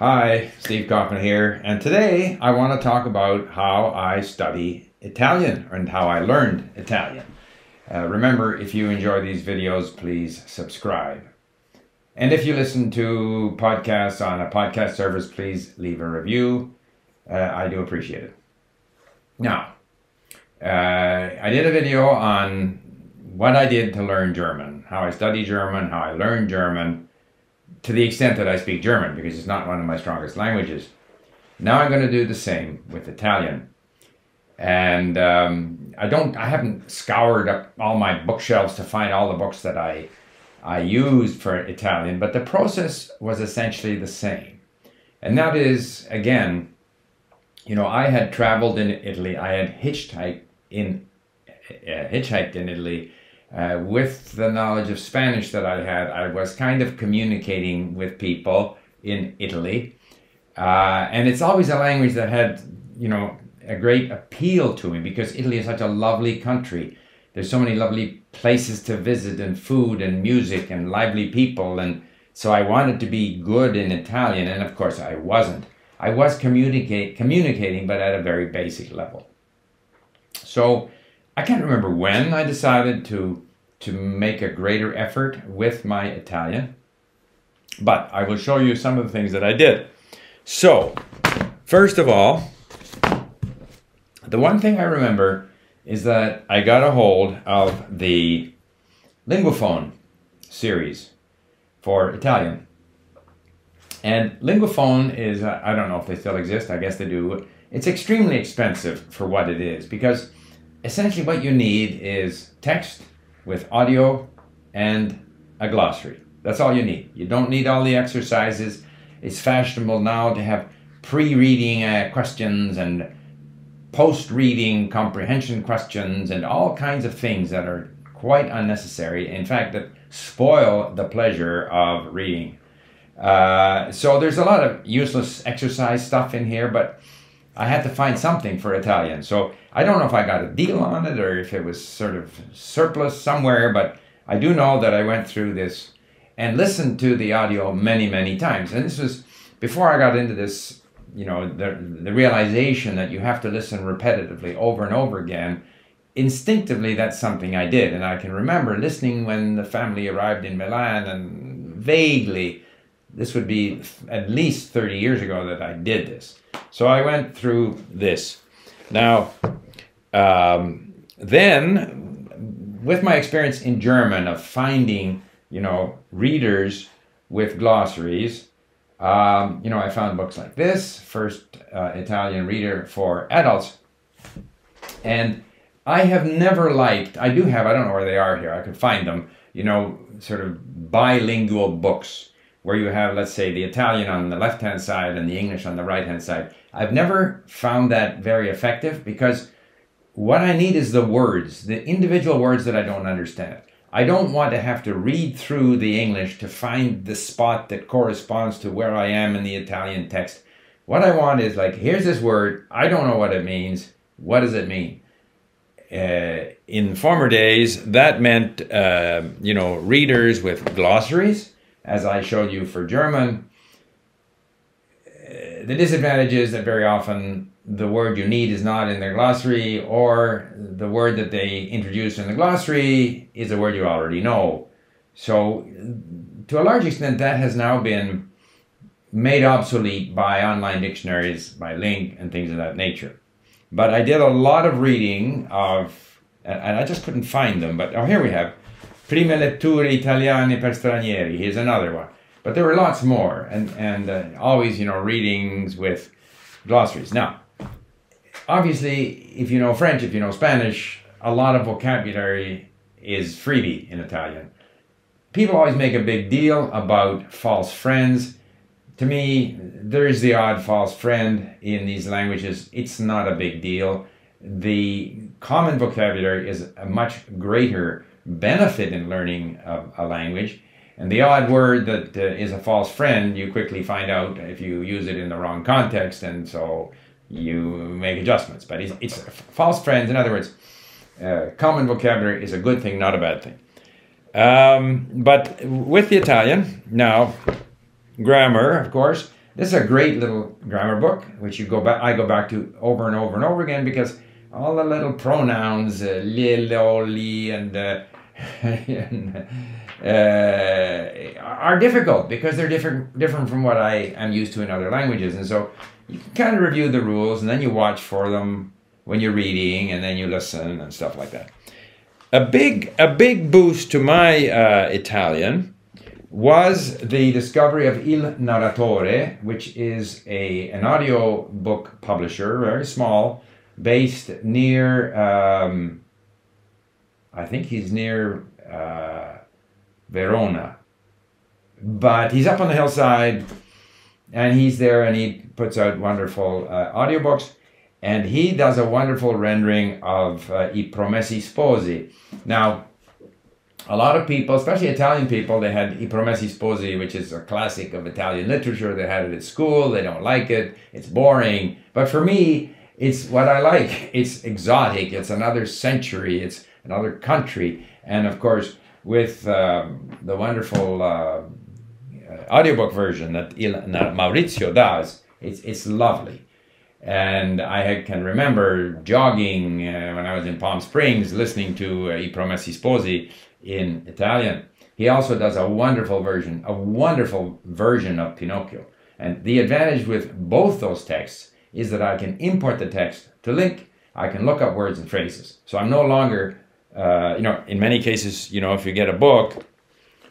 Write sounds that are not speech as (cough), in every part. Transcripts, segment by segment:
Hi, Steve Kaufmann here, and today I want to talk about how I study Italian and how I learned Italian. Uh, remember, if you enjoy these videos, please subscribe. And if you listen to podcasts on a podcast service, please leave a review. Uh, I do appreciate it. Now, uh, I did a video on what I did to learn German, how I study German, how I learned German to the extent that I speak German because it's not one of my strongest languages. Now I'm going to do the same with Italian. And um, I don't, I haven't scoured up all my bookshelves to find all the books that I, I used for Italian, but the process was essentially the same. And that is, again, you know, I had traveled in Italy, I had hitchhiked in, uh, hitchhiked in Italy uh, with the knowledge of Spanish that I had, I was kind of communicating with people in Italy. Uh, and it's always a language that had, you know, a great appeal to me because Italy is such a lovely country. There's so many lovely places to visit and food and music and lively people. And so I wanted to be good in Italian. And of course, I wasn't. I was communicate, communicating, but at a very basic level. So I can't remember when I decided to to make a greater effort with my Italian, but I will show you some of the things that I did. So, first of all, the one thing I remember is that I got a hold of the Linguaphone series for Italian. And Linguaphone is, uh, I don't know if they still exist, I guess they do. It's extremely expensive for what it is because essentially what you need is text with audio and a glossary. That's all you need. You don't need all the exercises. It's fashionable now to have pre-reading uh, questions and post-reading comprehension questions and all kinds of things that are quite unnecessary. In fact, that spoil the pleasure of reading. Uh, so there's a lot of useless exercise stuff in here, but I had to find something for Italian. So I don't know if I got a deal on it or if it was sort of surplus somewhere, but I do know that I went through this and listened to the audio many, many times. And this was before I got into this, you know, the, the realization that you have to listen repetitively over and over again. Instinctively, that's something I did. And I can remember listening when the family arrived in Milan and vaguely, this would be at least 30 years ago that I did this. So I went through this. Now, um, then, with my experience in German of finding, you know, readers with glossaries, um, you know, I found books like this, First uh, Italian Reader for Adults. And I have never liked, I do have, I don't know where they are here, I could find them, you know, sort of bilingual books where you have, let's say, the Italian on the left hand side and the English on the right hand side. I've never found that very effective because what I need is the words, the individual words that I don't understand. I don't want to have to read through the English to find the spot that corresponds to where I am in the Italian text. What I want is like, here's this word, I don't know what it means. What does it mean? Uh, in former days, that meant, uh, you know, readers with glossaries, as I showed you for German uh, the disadvantage is that very often the word you need is not in their glossary, or the word that they introduce in the glossary is a word you already know. So, to a large extent, that has now been made obsolete by online dictionaries, by LingQ, and things of that nature. But I did a lot of reading of, and I just couldn't find them, but oh, here we have Prime letture italiane per stranieri. Here's another one. But there were lots more, and and uh, always you know readings with glossaries. Now, obviously, if you know French, if you know Spanish, a lot of vocabulary is freebie in Italian. People always make a big deal about false friends. To me, there is the odd false friend in these languages. It's not a big deal. The common vocabulary is a much greater benefit in learning a, a language and the odd word that uh, is a false friend, you quickly find out if you use it in the wrong context, and so you make adjustments. But it's, it's false friends. In other words, uh, common vocabulary is a good thing, not a bad thing. Um, but with the Italian, now, grammar, of course, This is a great little grammar book, which you go back. I go back to over and over and over again because all the little pronouns, uh, li, and, uh, (laughs) and uh, are difficult because they're different different from what I am used to in other languages, and so you can kind of review the rules, and then you watch for them when you're reading, and then you listen and stuff like that. A big a big boost to my uh, Italian was the discovery of Il Narratore, which is a an audio book publisher, very small, based near. Um, I think he's near uh, Verona, but he's up on the hillside, and he's there, and he puts out wonderful uh, audiobooks, and he does a wonderful rendering of uh, I Promessi Sposi. Now a lot of people, especially Italian people, they had I Promessi Sposi, which is a classic of Italian literature. They had it at school. They don't like it. It's boring. But for me, it's what I like. It's exotic. It's another century. It's another country. And of course, with um, the wonderful uh, audiobook version that Maurizio does, it's, it's lovely. And I can remember jogging uh, when I was in Palm Springs, listening to uh, I Promessi Sposi in Italian. He also does a wonderful version, a wonderful version of Pinocchio. And the advantage with both those texts is that I can import the text to LingQ. I can look up words and phrases. So I'm no longer, uh, you know, in many cases, you know, if you get a book,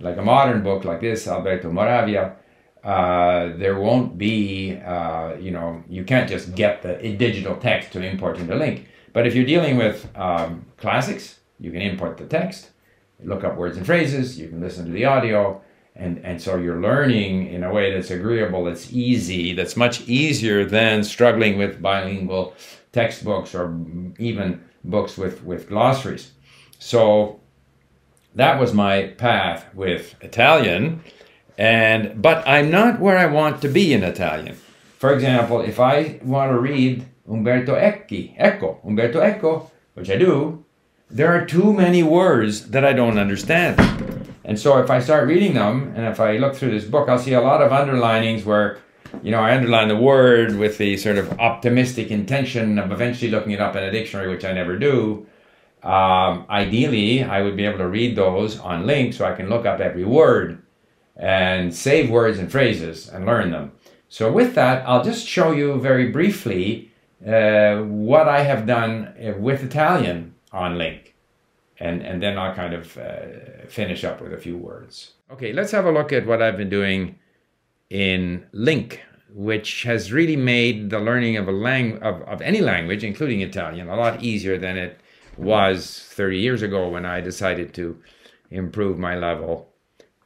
like a modern book like this, Alberto Moravia, uh, there won't be, uh, you know, you can't just get the digital text to import into LingQ. But if you're dealing with um, classics, you can import the text look up words and phrases, you can listen to the audio, and, and so you're learning in a way that's agreeable, that's easy, that's much easier than struggling with bilingual textbooks or even books with, with glossaries. So that was my path with Italian, and but I'm not where I want to be in Italian. For example, if I want to read Umberto Ecchi, Eco, Umberto Eco, which I do, there are too many words that I don't understand. And so if I start reading them, and if I look through this book, I'll see a lot of underlinings where, you know, I underline the word with the sort of optimistic intention of eventually looking it up in a dictionary, which I never do. Um, ideally, I would be able to read those on LingQ so I can look up every word and save words and phrases and learn them. So with that, I'll just show you very briefly uh, what I have done uh, with Italian on LingQ. And, and then I'll kind of uh, finish up with a few words. Okay, let's have a look at what I've been doing in LingQ, which has really made the learning of a lang- of, of any language, including Italian, a lot easier than it was 30 years ago when I decided to improve my level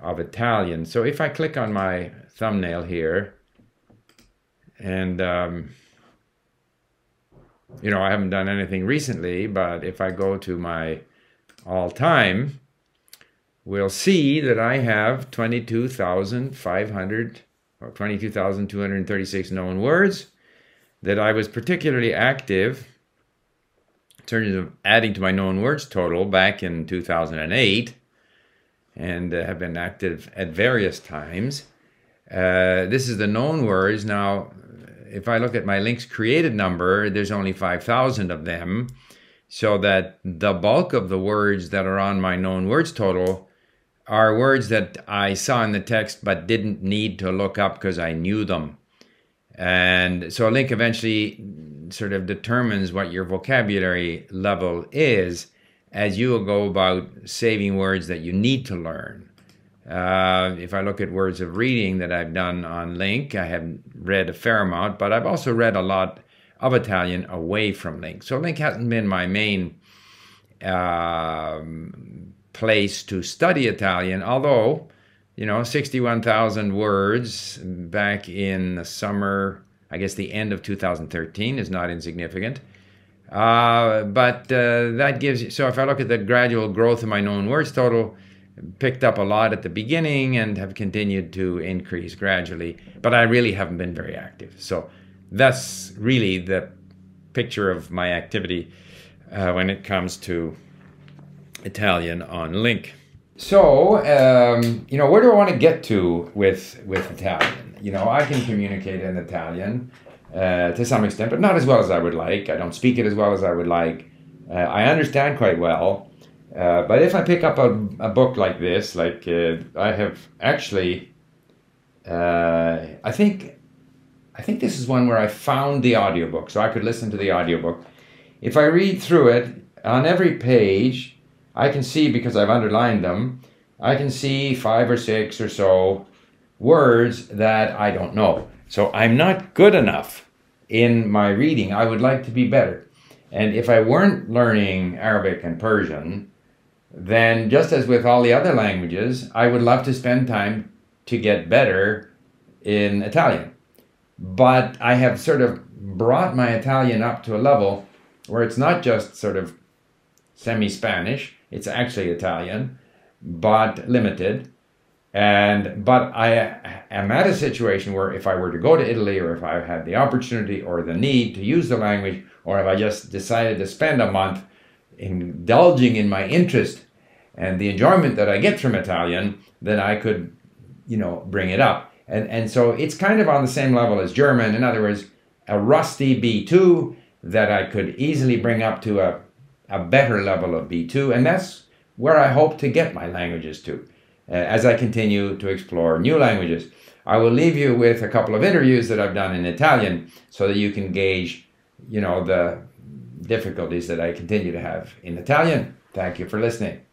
of Italian. So if I click on my thumbnail here, and um, you know, I haven't done anything recently, but if I go to my all time, we'll see that I have 22,500 or 22,236 known words, that I was particularly active in terms of adding to my known words total back in 2008 and uh, have been active at various times. Uh, this is the known words. Now, if I look at my LingQs created number, there's only 5,000 of them. So that the bulk of the words that are on my known words total are words that I saw in the text but didn't need to look up because I knew them. And so a LingQ eventually sort of determines what your vocabulary level is as you go about saving words that you need to learn. Uh, if I look at words of reading that I've done on LingQ, I have read a fair amount, but I've also read a lot of Italian away from LingQ. So LingQ hasn't been my main um, place to study Italian, although, you know, 61,000 words back in the summer, I guess the end of 2013 is not insignificant. Uh, but uh, that gives you, so if I look at the gradual growth of my known words total, picked up a lot at the beginning and have continued to increase gradually, but I really haven't been very active. So that's really the picture of my activity uh, when it comes to Italian on LingQ. So, um, you know, where do I want to get to with with Italian? You know, I can communicate in Italian uh, to some extent, but not as well as I would like. I don't speak it as well as I would like. Uh, I understand quite well, uh, but if I pick up a, a book like this, like uh, I have actually, uh, I think, I think this is one where I found the audiobook, so I could listen to the audiobook. If I read through it on every page, I can see because I've underlined them. I can see five or six or so words that I don't know. So I'm not good enough in my reading. I would like to be better. And if I weren't learning Arabic and Persian, then just as with all the other languages, I would love to spend time to get better in Italian. But I have sort of brought my Italian up to a level where it's not just sort of semi Spanish, it's actually Italian, but limited. And but I am at a situation where if I were to go to Italy or if I had the opportunity or the need to use the language, or if I just decided to spend a month indulging in my interest and the enjoyment that I get from Italian, then I could, you know, bring it up. And and so it's kind of on the same level as German. In other words, a rusty B2 that I could easily bring up to a, a better level of B2. And that's where I hope to get my languages to uh, as I continue to explore new languages. I will leave you with a couple of interviews that I've done in Italian so that you can gauge, you know, the difficulties that I continue to have in Italian. Thank you for listening.